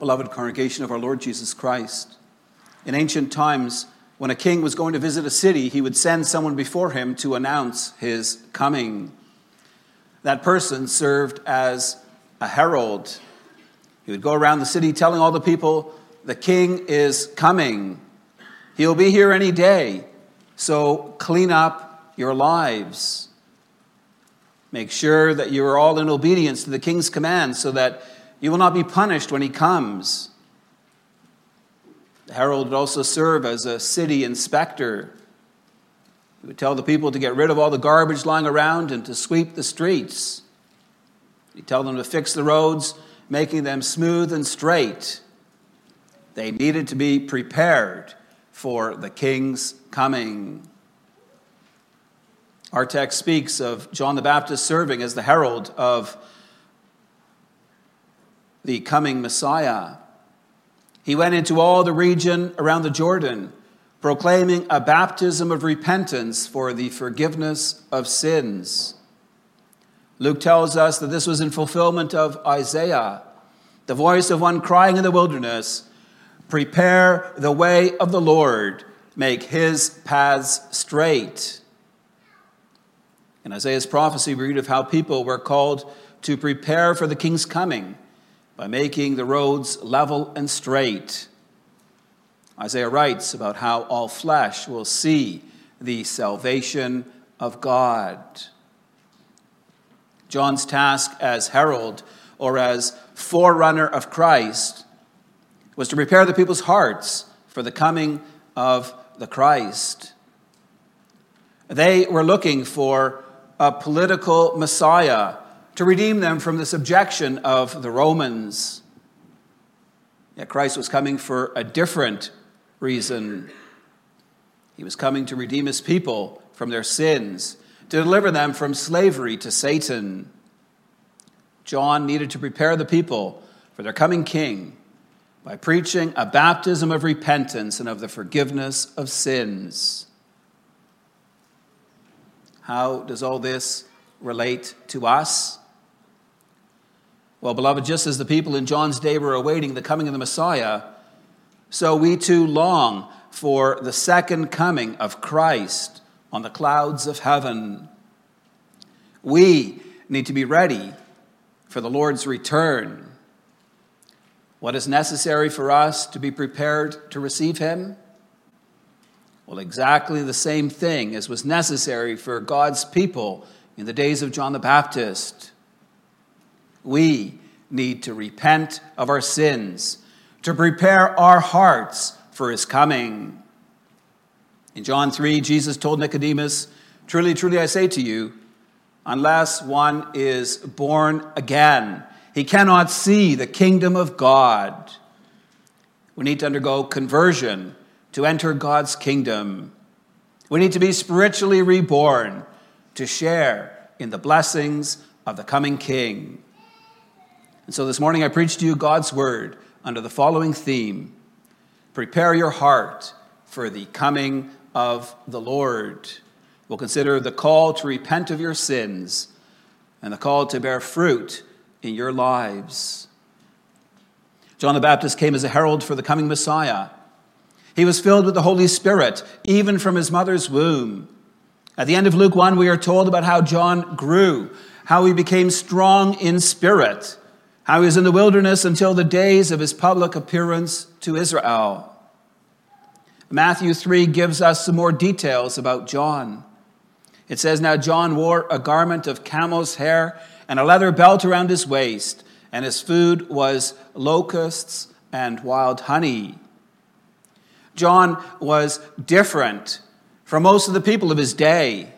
Beloved congregation of our Lord Jesus Christ, in ancient times, when a king was going to visit a city, he would send someone before him to announce his coming. That person served as a herald. He would go around the city telling all the people, The king is coming. He'll be here any day. So clean up your lives. Make sure that you are all in obedience to the king's command so that you will not be punished when he comes. The herald would also serve as a city inspector. He would tell the people to get rid of all the garbage lying around and to sweep the streets. He'd tell them to fix the roads, making them smooth and straight. They needed to be prepared for the king's coming. Our text speaks of John the Baptist serving as the herald of the coming Messiah. He went into all the region around the Jordan, proclaiming a baptism of repentance for the forgiveness of sins. Luke tells us that this was in fulfillment of Isaiah, the voice of one crying in the wilderness, Prepare the way of the Lord, make his paths straight. In Isaiah's prophecy, we read of how people were called to prepare for the king's coming by making the roads level and straight. Isaiah writes about how all flesh will see the salvation of God. John's task as herald or as forerunner of Christ was to prepare the people's hearts for the coming of the Christ. They were looking for a political Messiah to redeem them from the subjection of the Romans. Yet Christ was coming for a different reason. He was coming to redeem his people from their sins, to deliver them from slavery to Satan. John needed to prepare the people for their coming king by preaching a baptism of repentance and of the forgiveness of sins. How does all this relate to us? Well, beloved, just as the people in John's day were awaiting the coming of the Messiah, so we too long for the second coming of Christ on the clouds of heaven. We need to be ready for the Lord's return. What is necessary for us to be prepared to receive Him? Well, exactly the same thing as was necessary for God's people in the days of John the Baptist. We need to repent of our sins, to prepare our hearts for his coming. In John 3, Jesus told Nicodemus, Truly, truly, I say to you, unless one is born again, he cannot see the kingdom of God. We need to undergo conversion to enter God's kingdom. We need to be spiritually reborn to share in the blessings of the coming King. And so this morning I preach to you God's word under the following theme Prepare your heart for the coming of the Lord. We'll consider the call to repent of your sins and the call to bear fruit in your lives. John the Baptist came as a herald for the coming Messiah. He was filled with the Holy Spirit, even from his mother's womb. At the end of Luke 1, we are told about how John grew, how he became strong in spirit how he was in the wilderness until the days of his public appearance to Israel. Matthew 3 gives us some more details about John. It says, Now John wore a garment of camel's hair and a leather belt around his waist, and his food was locusts and wild honey. John was different from most of the people of his day.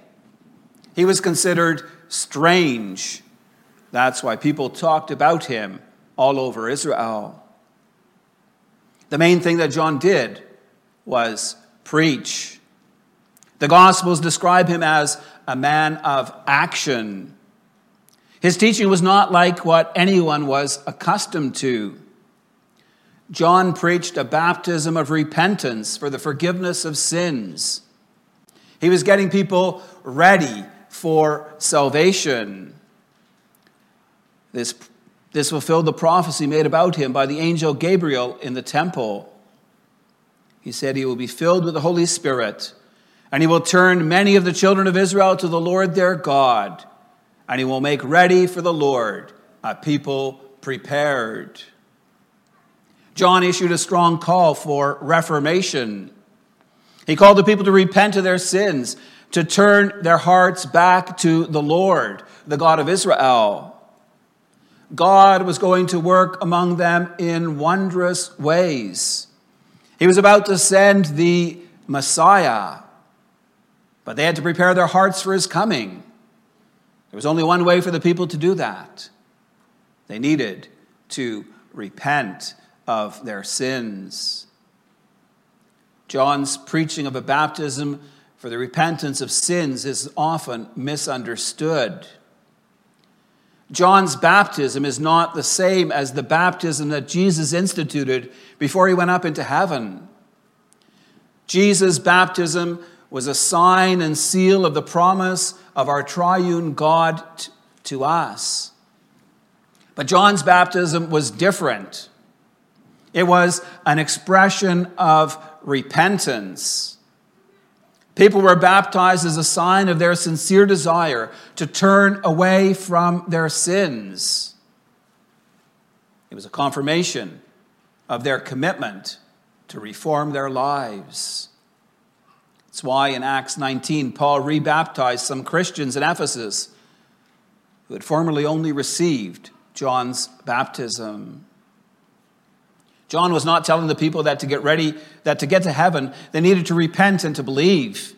He was considered strange that's why people talked about him all over Israel. The main thing that John did was preach. The Gospels describe him as a man of action. His teaching was not like what anyone was accustomed to. John preached a baptism of repentance for the forgiveness of sins. He was getting people ready for salvation. This This fulfilled the prophecy made about him by the angel Gabriel in the temple. He said he will be filled with the Holy Spirit, and he will turn many of the children of Israel to the Lord their God, and he will make ready for the Lord a people prepared. John issued a strong call for reformation. He called the people to repent of their sins, to turn their hearts back to the Lord, the God of Israel. God was going to work among them in wondrous ways. He was about to send the Messiah, but they had to prepare their hearts for his coming. There was only one way for the people to do that. They needed to repent of their sins. John's preaching of a baptism for the repentance of sins is often misunderstood. John's baptism is not the same as the baptism that Jesus instituted before he went up into heaven. Jesus' baptism was a sign and seal of the promise of our triune God to us. But John's baptism was different. It was an expression of repentance. People were baptized as a sign of their sincere desire to turn away from their sins. It was a confirmation of their commitment to reform their lives. That's why in Acts 19, Paul rebaptized some Christians in Ephesus who had formerly only received John's baptism. John was not telling the people that to get ready, that to get to heaven, they needed to repent and to believe.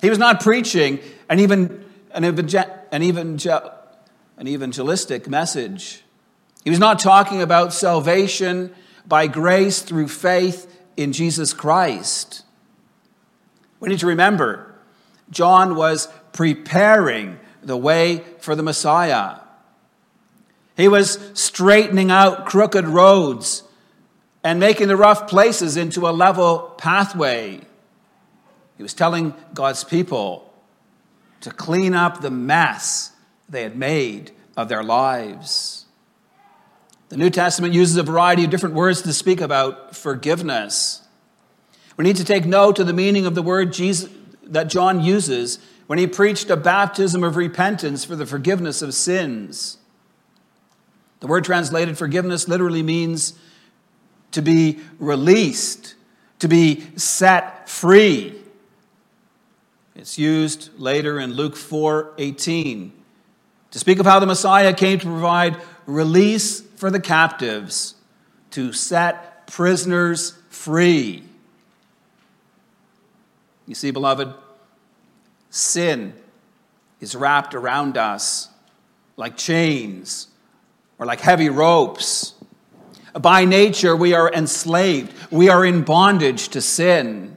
He was not preaching an, even, an, evangel, an, evangel, an evangelistic message. He was not talking about salvation by grace through faith in Jesus Christ. We need to remember, John was preparing the way for the Messiah. He was straightening out crooked roads and making the rough places into a level pathway. He was telling God's people to clean up the mess they had made of their lives. The New Testament uses a variety of different words to speak about forgiveness. We need to take note of the meaning of the word Jesus, that John uses when he preached a baptism of repentance for the forgiveness of sins. The word translated forgiveness literally means to be released, to be set free. It's used later in Luke 4 18 to speak of how the Messiah came to provide release for the captives, to set prisoners free. You see, beloved, sin is wrapped around us like chains or like heavy ropes. By nature, we are enslaved. We are in bondage to sin.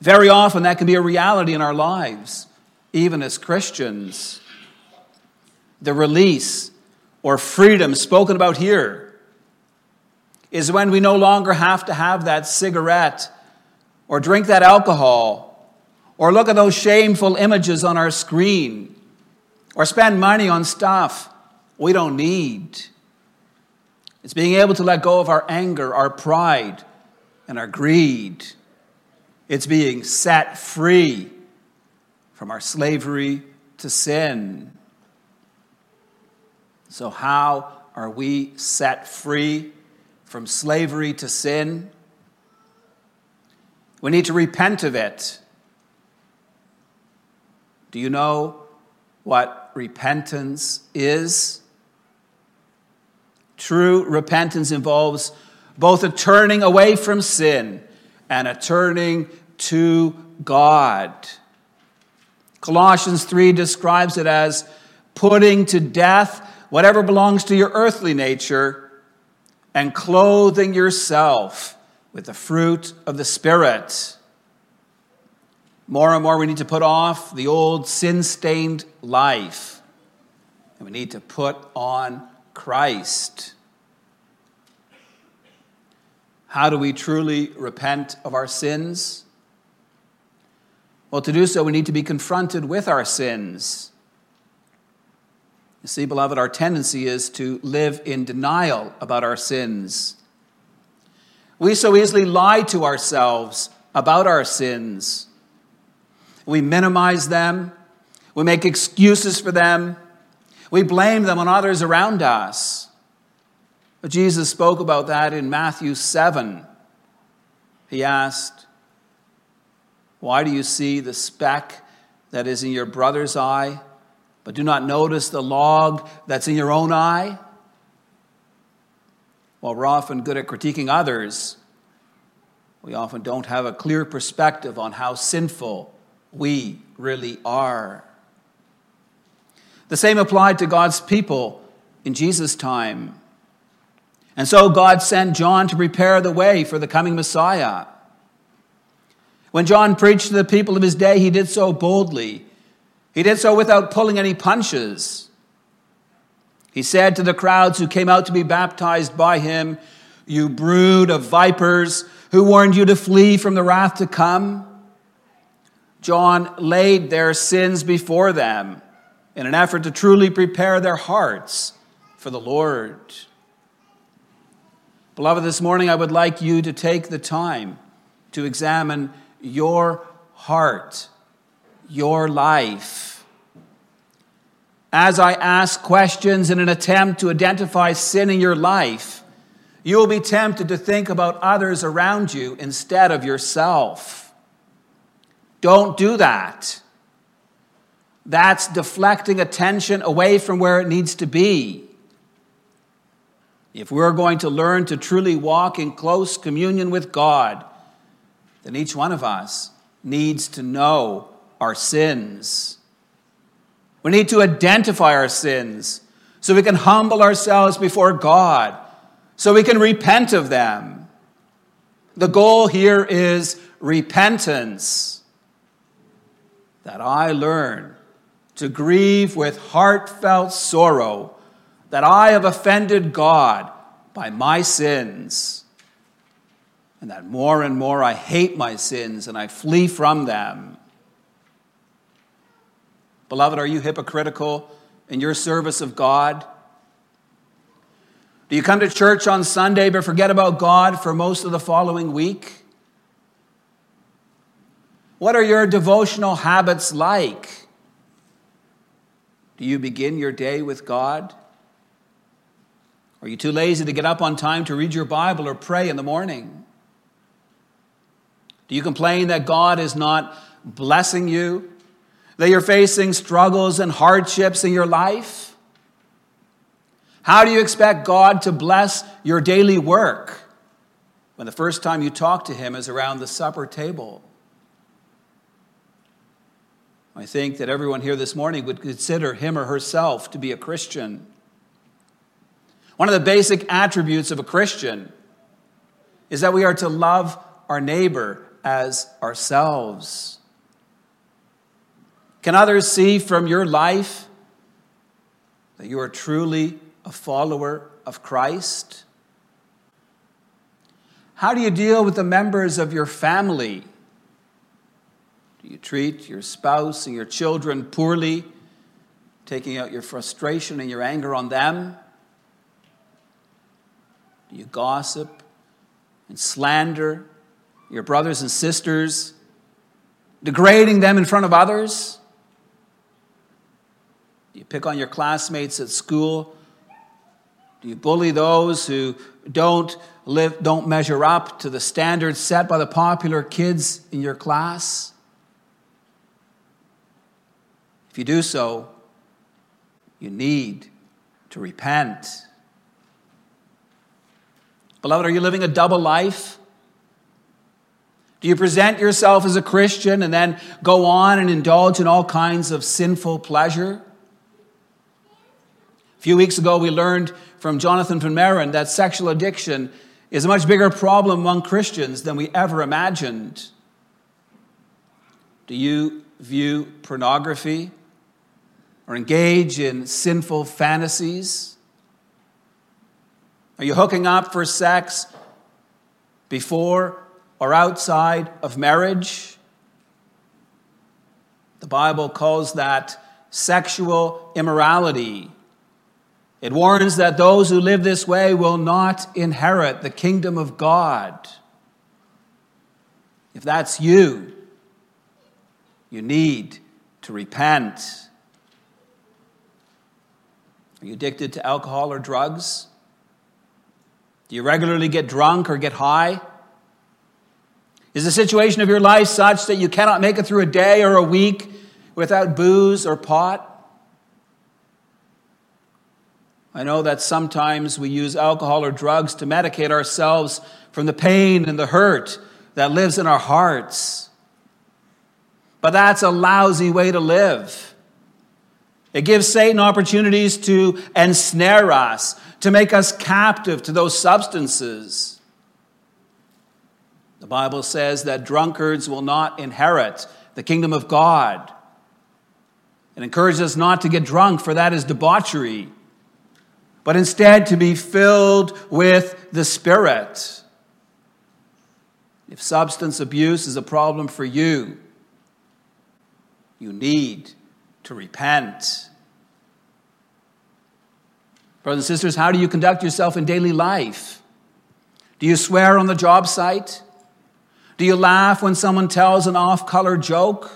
Very often, that can be a reality in our lives, even as Christians. The release or freedom spoken about here is when we no longer have to have that cigarette or drink that alcohol or look at those shameful images on our screen or spend money on stuff we don't need. It's being able to let go of our anger, our pride, and our greed. It's being set free from our slavery to sin. So, how are we set free from slavery to sin? We need to repent of it. Do you know what repentance is? True repentance involves both a turning away from sin and a turning to God. Colossians 3 describes it as putting to death whatever belongs to your earthly nature and clothing yourself with the fruit of the Spirit. More and more, we need to put off the old sin stained life, and we need to put on Christ. How do we truly repent of our sins? Well, to do so, we need to be confronted with our sins. You see, beloved, our tendency is to live in denial about our sins. We so easily lie to ourselves about our sins. We minimize them, we make excuses for them, we blame them on others around us. But Jesus spoke about that in Matthew 7. He asked, Why do you see the speck that is in your brother's eye? but do not notice the log that's in your own eye? While we're often good at critiquing others, we often don't have a clear perspective on how sinful we really are. The same applied to God's people in Jesus' time. And so God sent John to prepare the way for the coming Messiah. When John preached to the people of his day, he did so boldly he did so without pulling any punches. He said to the crowds who came out to be baptized by him, You brood of vipers, who warned you to flee from the wrath to come? John laid their sins before them in an effort to truly prepare their hearts for the Lord. Beloved, this morning I would like you to take the time to examine your heart your life. As I ask questions in an attempt to identify sin in your life, you will be tempted to think about others around you instead of yourself. Don't do that. That's deflecting attention away from where it needs to be. If we're going to learn to truly walk in close communion with God, then each one of us needs to know our sins. We need to identify our sins so we can humble ourselves before God, so we can repent of them. The goal here is repentance. That I learn to grieve with heartfelt sorrow that I have offended God by my sins, and that more and more I hate my sins and I flee from them. Beloved, are you hypocritical in your service of God? Do you come to church on Sunday but forget about God for most of the following week? What are your devotional habits like? Do you begin your day with God? Are you too lazy to get up on time to read your Bible or pray in the morning? Do you complain that God is not blessing you? that you're facing struggles and hardships in your life? How do you expect God to bless your daily work when the first time you talk to Him is around the supper table? I think that everyone here this morning would consider him or herself to be a Christian. One of the basic attributes of a Christian is that we are to love our neighbor as ourselves. Can others see from your life that you are truly a follower of Christ? How do you deal with the members of your family? Treat your spouse and your children poorly, taking out your frustration and your anger on them? Do you gossip and slander your brothers and sisters, degrading them in front of others? Do you pick on your classmates at school? Do you bully those who don't live, don't measure up to the standards set by the popular kids in your class? If you do so, you need to repent. Beloved, are you living a double life? Do you present yourself as a Christian and then go on and indulge in all kinds of sinful pleasure? A few weeks ago, we learned from Jonathan Van Maren that sexual addiction is a much bigger problem among Christians than we ever imagined. Do you view pornography or engage in sinful fantasies? Are you hooking up for sex before or outside of marriage? The Bible calls that sexual immorality It warns that those who live this way will not inherit the kingdom of God. If that's you, you need to repent. Are you addicted to alcohol or drugs? Do you regularly get drunk or get high? Is the situation of your life such that you cannot make it through a day or a week without booze or pot? I know that sometimes we use alcohol or drugs to medicate ourselves from the pain and the hurt that lives in our hearts. But that's a lousy way to live. It gives Satan opportunities to ensnare us, to make us captive to those substances. The Bible says that drunkards will not inherit the kingdom of God. It encourages us not to get drunk, for that is debauchery, but instead to be filled with the Spirit. If substance abuse is a problem for you, you need to repent. Brothers and sisters, how do you conduct yourself in daily life? Do you swear on the job site? Do you laugh when someone tells an off color joke?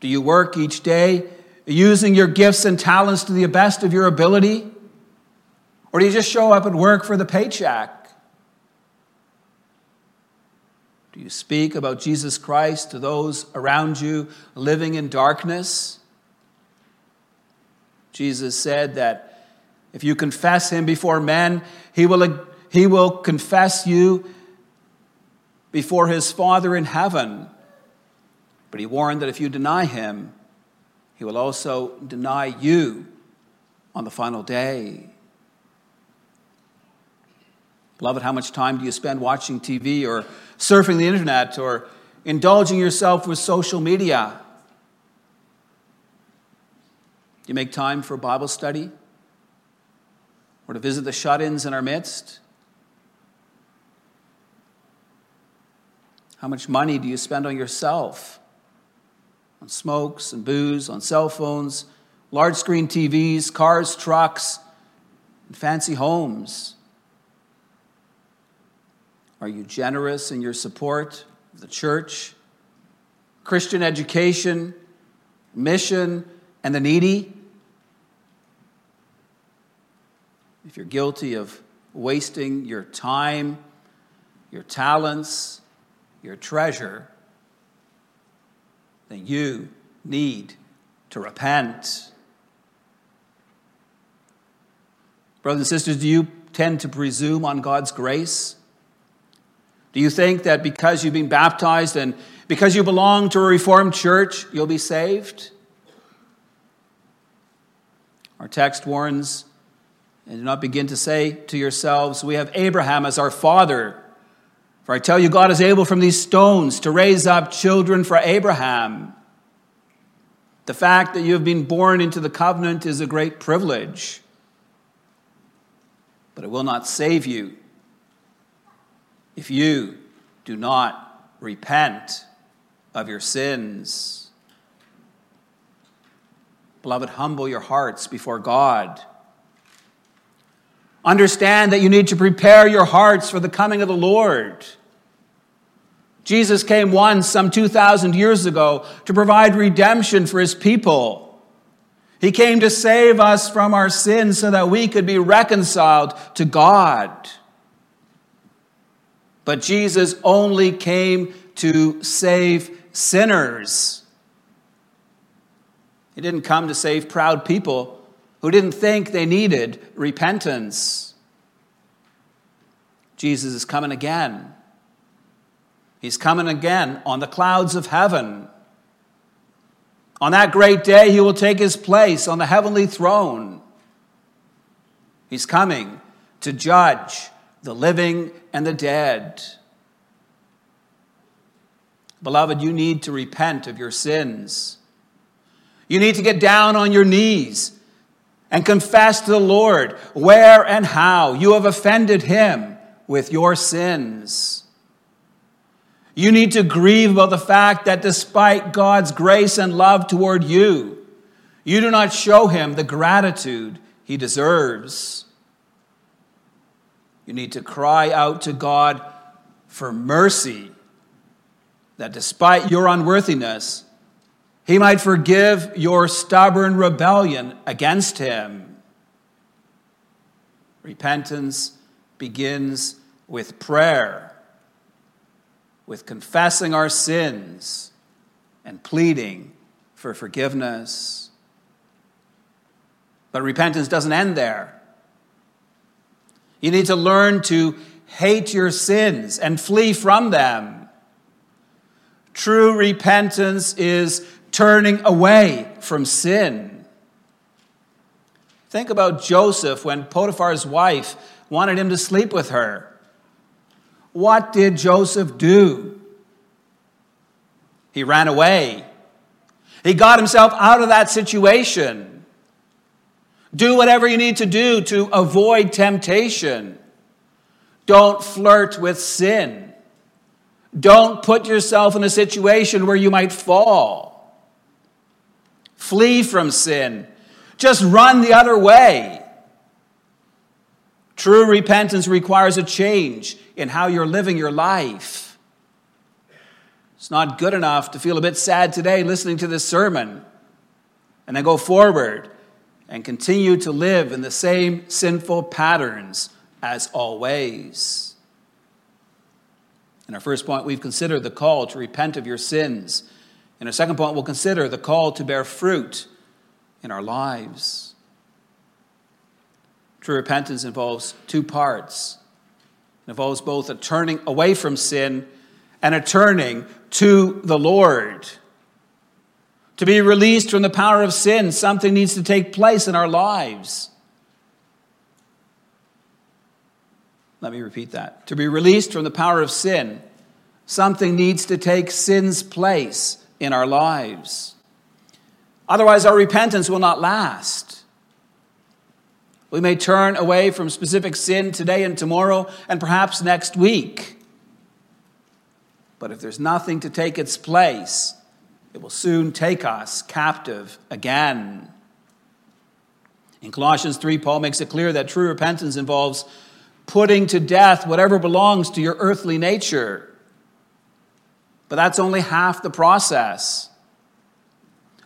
Do you work each day using your gifts and talents to the best of your ability? Or do you just show up at work for the paycheck? Do you speak about Jesus Christ to those around you living in darkness? Jesus said that if you confess him before men, he will, he will confess you before his Father in heaven. But he warned that if you deny him, he will also deny you on the final day. Beloved, how much time do you spend watching TV or surfing the internet or indulging yourself with social media? Do you make time for Bible study or to visit the shut ins in our midst? How much money do you spend on yourself? On smokes and booze, on cell phones, large screen TVs, cars, trucks, and fancy homes? Are you generous in your support of the church, Christian education, mission, and the needy? If you're guilty of wasting your time, your talents, your treasure, then you need to repent. Brothers and sisters, do you tend to presume on God's grace? Do you think that because you've been baptized and because you belong to a Reformed church, you'll be saved? Our text warns, and do not begin to say to yourselves, We have Abraham as our father. For I tell you, God is able from these stones to raise up children for Abraham. The fact that you have been born into the covenant is a great privilege, but it will not save you if you do not repent of your sins. Beloved, humble your hearts before God. Understand that you need to prepare your hearts for the coming of the Lord. Jesus came once, some 2,000 years ago, to provide redemption for his people. He came to save us from our sins so that we could be reconciled to God. But Jesus only came to save sinners. He didn't come to save proud people who didn't think they needed repentance. Jesus is coming again. He's coming again on the clouds of heaven. On that great day, he will take his place on the heavenly throne. He's coming to judge the living and the dead. Beloved, you need to repent of your sins. You need to get down on your knees and confess to the Lord where and how you have offended Him with your sins. You need to grieve about the fact that despite God's grace and love toward you, You do not show him the gratitude he deserves. You need to cry out to God for mercy, that despite your unworthiness, he might forgive your stubborn rebellion against him. Repentance begins with prayer, with confessing our sins and pleading for forgiveness. But repentance doesn't end there. You need to learn to hate your sins and flee from them. True repentance is turning away from sin. Think about Joseph when Potiphar's wife wanted him to sleep with her. What did Joseph do? He ran away. He got himself out of that situation. Do whatever you need to do to avoid temptation. Don't flirt with sin. Don't put yourself in a situation where you might fall. Flee from sin. Just run the other way. True repentance requires a change in how you're living your life. It's not good enough to feel a bit sad today listening to this sermon and then go forward and continue to live in the same sinful patterns as always. In our first point, we've considered the call to repent of your sins. In our second point, we'll consider the call to bear fruit in our lives. True repentance involves two parts. It involves both a turning away from sin and a turning to the Lord. To be released from the power of sin, something needs to take place in our lives. Let me repeat that. To be released from the power of sin, something needs to take sin's place in our lives. Otherwise, our repentance will not last. We may turn away from specific sin today and tomorrow and perhaps next week. But if there's nothing to take its place, it will soon take us captive again. In Colossians 3, Paul makes it clear that true repentance involves putting to death whatever belongs to your earthly nature. But that's only half the process.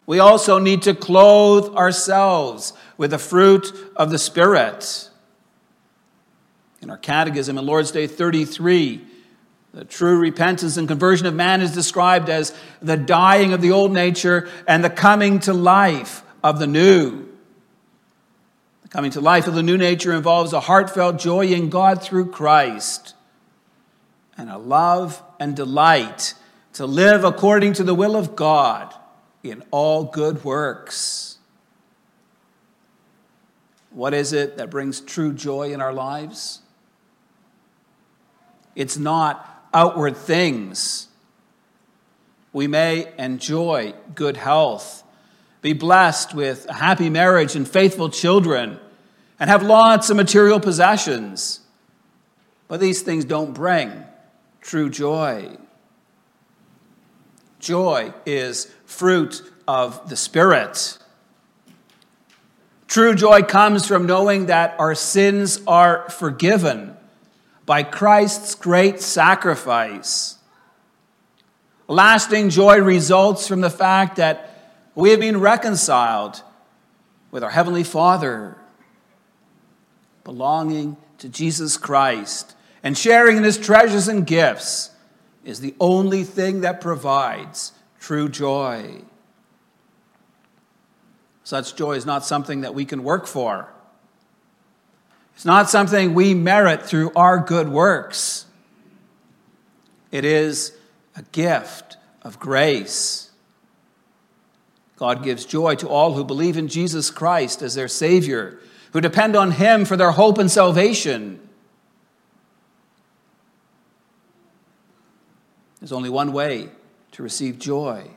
We also need to clothe ourselves with the fruit of the Spirit. In our catechism in Lord's Day 33, the true repentance and conversion of man is described as the dying of the old nature and the coming to life of the new. The coming to life of the new nature involves a heartfelt joy in God through Christ and a love and delight to live according to the will of God in all good works. What is it that brings true joy in our lives? It's not outward things. We may enjoy good health, be blessed with a happy marriage and faithful children, and have lots of material possessions. But these things don't bring true joy. Joy is fruit of the Spirit. True joy comes from knowing that our sins are forgiven by Christ's great sacrifice. Lasting joy results from the fact that we have been reconciled with our Heavenly Father, belonging to Jesus Christ, and sharing in His treasures and gifts is the only thing that provides true joy. Such joy is not something that we can work for. It's not something we merit through our good works. It is a gift of grace. God gives joy to all who believe in Jesus Christ as their Savior, who depend on Him for their hope and salvation. There's only one way to receive joy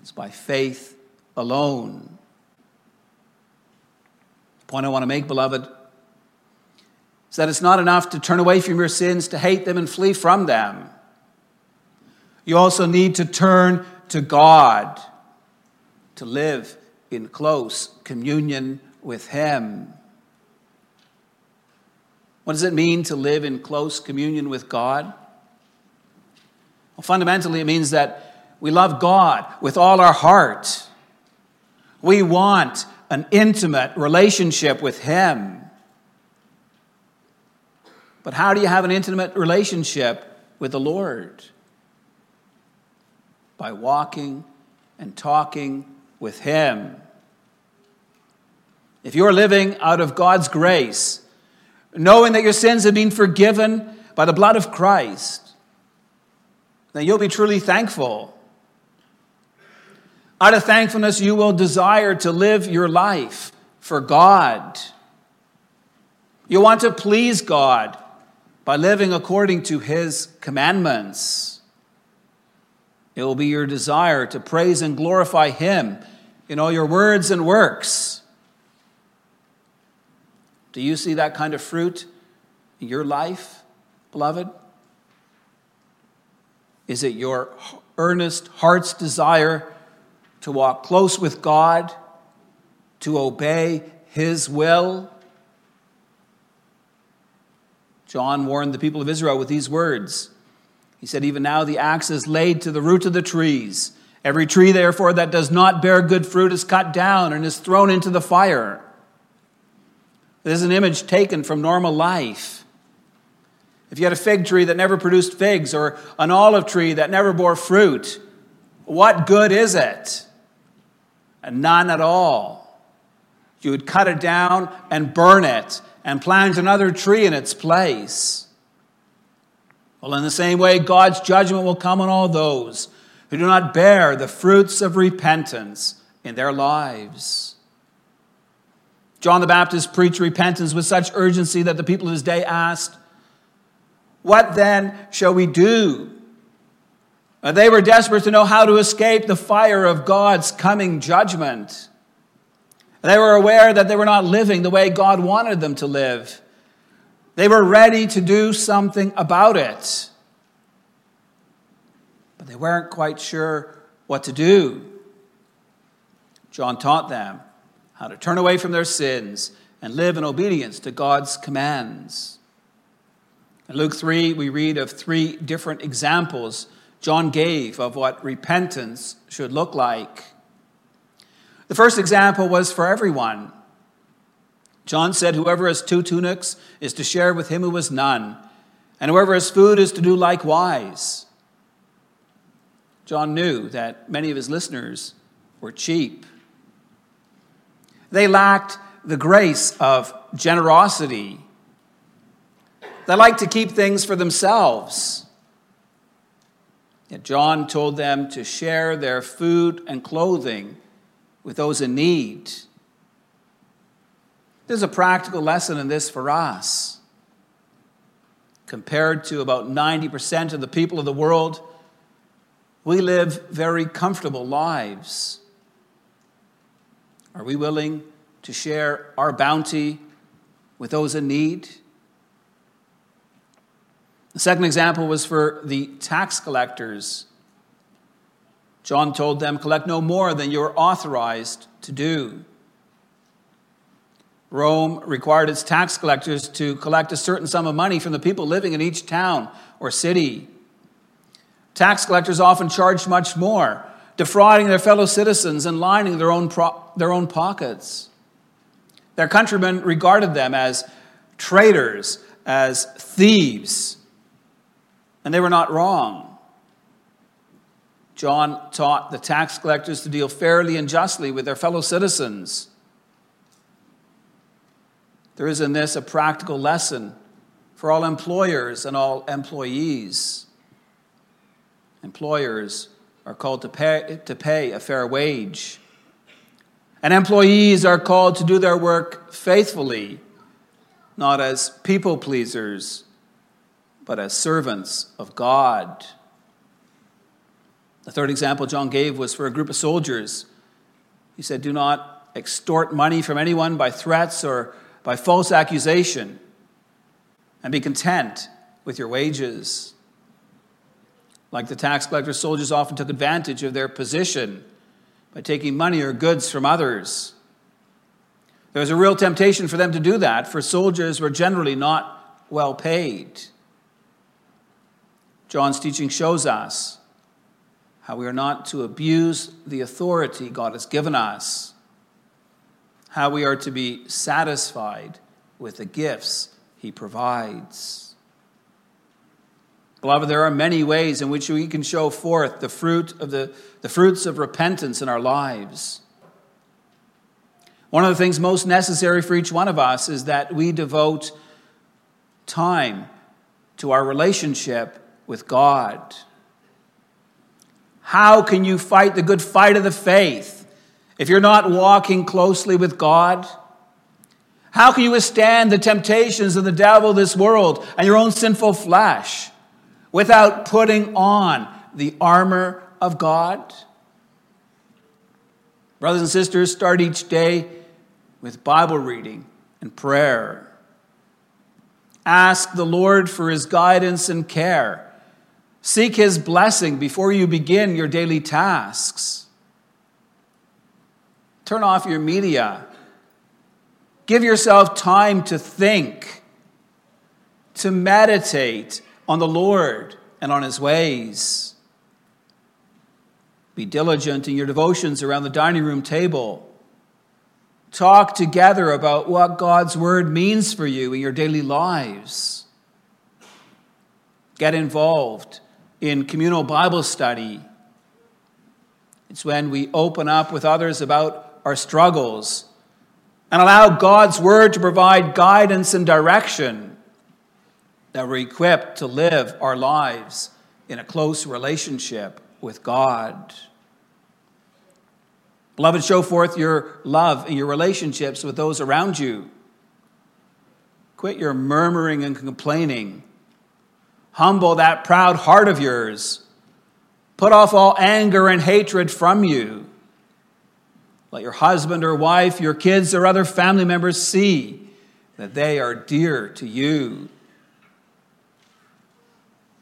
it's by faith alone. The point I want to make, beloved, that it's not enough to turn away from your sins, to hate them and flee from them. You also need to turn to God to live in close communion with Him. What does it mean to live in close communion with God? Well, fundamentally, it means that we love God with all our heart. We want an intimate relationship with Him. But how do you have an intimate relationship with the Lord? By walking and talking with Him. If you're living out of God's grace, knowing that your sins have been forgiven by the blood of Christ, then you'll be truly thankful. Out of thankfulness, you will desire to live your life for God. You want to please God by living according to His commandments. It will be your desire to praise and glorify Him in all your words and works. Do you see that kind of fruit in your life, beloved? Is it your earnest heart's desire to walk close with God, to obey His will? John warned the people of Israel with these words. He said, Even now the axe is laid to the root of the trees. Every tree, therefore, that does not bear good fruit is cut down and is thrown into the fire. This is an image taken from normal life. If you had a fig tree that never produced figs or an olive tree that never bore fruit, what good is it? And none at all. You would cut it down and burn it and plant another tree in its place. Well, in the same way, God's judgment will come on all those who do not bear the fruits of repentance in their lives. John the Baptist preached repentance with such urgency that the people of his day asked, What then shall we do? Uh, they were desperate to know how to escape the fire of God's coming judgment. They were aware that they were not living the way God wanted them to live. They were ready to do something about it, but they weren't quite sure what to do. John taught them how to turn away from their sins and live in obedience to God's commands. In Luke 3, we read of three different examples John gave of what repentance should look like. The first example was for everyone. John said, Whoever has two tunics is to share with him who has none, and whoever has food is to do likewise. John knew that many of his listeners were cheap they lacked the grace of generosity. They liked to keep things for themselves. Yet John told them to share their food and clothing with those in need. There's a practical lesson in this for us. Compared to about 90% of the people of the world, we live very comfortable lives. Are we willing to share our bounty with those in need? The second example was for the tax collectors. John told them, Collect no more than you're authorized to do. Rome required its tax collectors to collect a certain sum of money from the people living in each town or city. Tax collectors often charged much more defrauding their fellow citizens and lining their own, pro- their own pockets. Their countrymen regarded them as traitors, as thieves, and they were not wrong. John taught the tax collectors to deal fairly and justly with their fellow citizens. There is in this a practical lesson for all employers and all employees. Employers are called to pay, to pay a fair wage. And employees are called to do their work faithfully, not as people pleasers, but as servants of God. The third example John gave was for a group of soldiers. He said, Do not extort money from anyone by threats or by false accusation, and be content with your wages. Like the tax collectors, soldiers often took advantage of their position by taking money or goods from others. There was a real temptation for them to do that, for soldiers were generally not well paid. John's teaching shows us how we are not to abuse the authority God has given us, how we are to be satisfied with the gifts He provides. Beloved, there are many ways in which we can show forth the fruit of the, the fruits of repentance in our lives. One of the things most necessary for each one of us is that we devote time to our relationship with God. How can you fight the good fight of the faith if you're not walking closely with God? How can you withstand the temptations of the devil, this world, and your own sinful flesh? without putting on the armor of God? Brothers and sisters, start each day with Bible reading and prayer. Ask the Lord for his guidance and care. Seek his blessing before you begin your daily tasks. Turn off your media. Give yourself time to think, to meditate, on the Lord and on his ways. Be diligent in your devotions around the dining room table. Talk together about what God's word means for you in your daily lives. Get involved in communal Bible study. It's when we open up with others about our struggles and allow God's word to provide guidance and direction that we're equipped to live our lives in a close relationship with God. Beloved, show forth your love in your relationships with those around you. Quit your murmuring and complaining. Humble that proud heart of yours. Put off all anger and hatred from you. Let your husband or wife, your kids, or other family members see that they are dear to you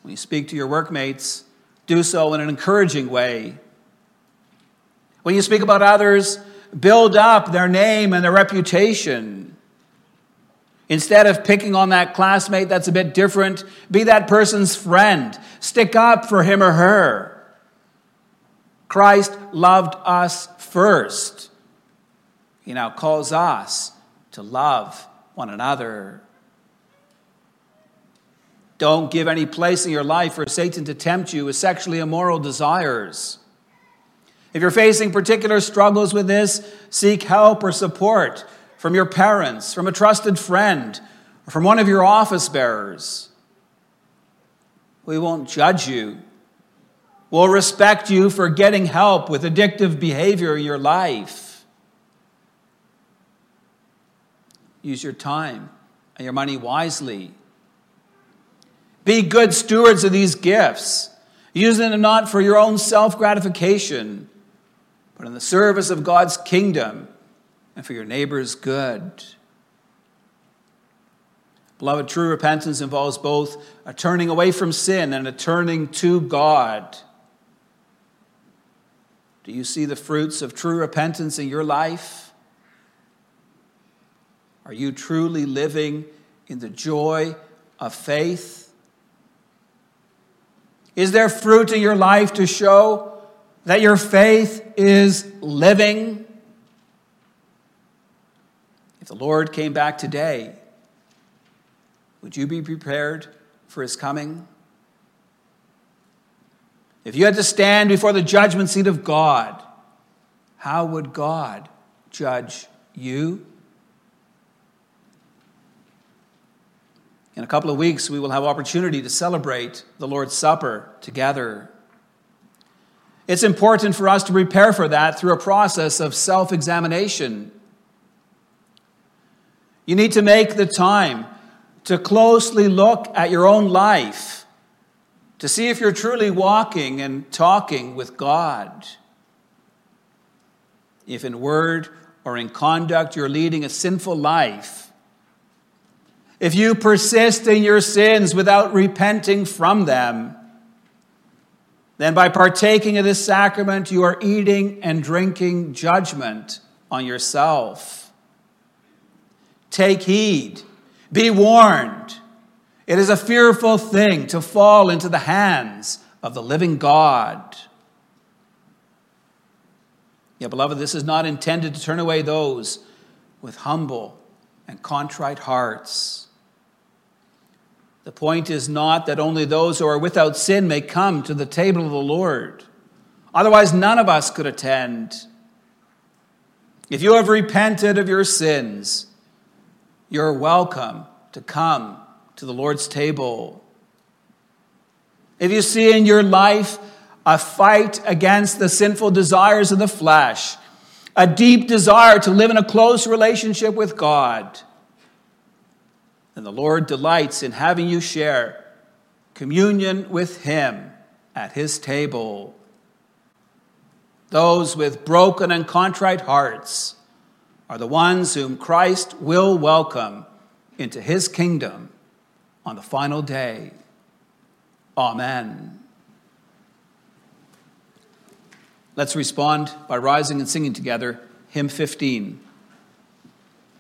when you speak to your workmates, do so in an encouraging way. When you speak about others, build up their name and their reputation. Instead of picking on that classmate that's a bit different, be that person's friend. Stick up for him or her. Christ loved us first. He now calls us to love one another. Don't give any place in your life for Satan to tempt you with sexually immoral desires. If you're facing particular struggles with this, seek help or support from your parents, from a trusted friend, or from one of your office bearers. We won't judge you. We'll respect you for getting help with addictive behavior in your life. Use your time and your money wisely be good stewards of these gifts, using them not for your own self gratification, but in the service of God's kingdom and for your neighbor's good. Beloved, true repentance involves both a turning away from sin and a turning to God. Do you see the fruits of true repentance in your life? Are you truly living in the joy of faith? Is there fruit in your life to show that your faith is living? If the Lord came back today, would you be prepared for his coming? If you had to stand before the judgment seat of God, how would God judge you? In a couple of weeks, we will have opportunity to celebrate the Lord's Supper together. It's important for us to prepare for that through a process of self examination. You need to make the time to closely look at your own life to see if you're truly walking and talking with God. If in word or in conduct you're leading a sinful life, if you persist in your sins without repenting from them, then by partaking of this sacrament, you are eating and drinking judgment on yourself. Take heed, be warned. It is a fearful thing to fall into the hands of the living God. Yeah, beloved, this is not intended to turn away those with humble and contrite hearts. The point is not that only those who are without sin may come to the table of the Lord. Otherwise, none of us could attend. If you have repented of your sins, you're welcome to come to the Lord's table. If you see in your life a fight against the sinful desires of the flesh, a deep desire to live in a close relationship with God, then the Lord delights in having you share communion with Him at His table. Those with broken and contrite hearts are the ones whom Christ will welcome into His kingdom on the final day. Amen. Let's respond by rising and singing together hymn 15.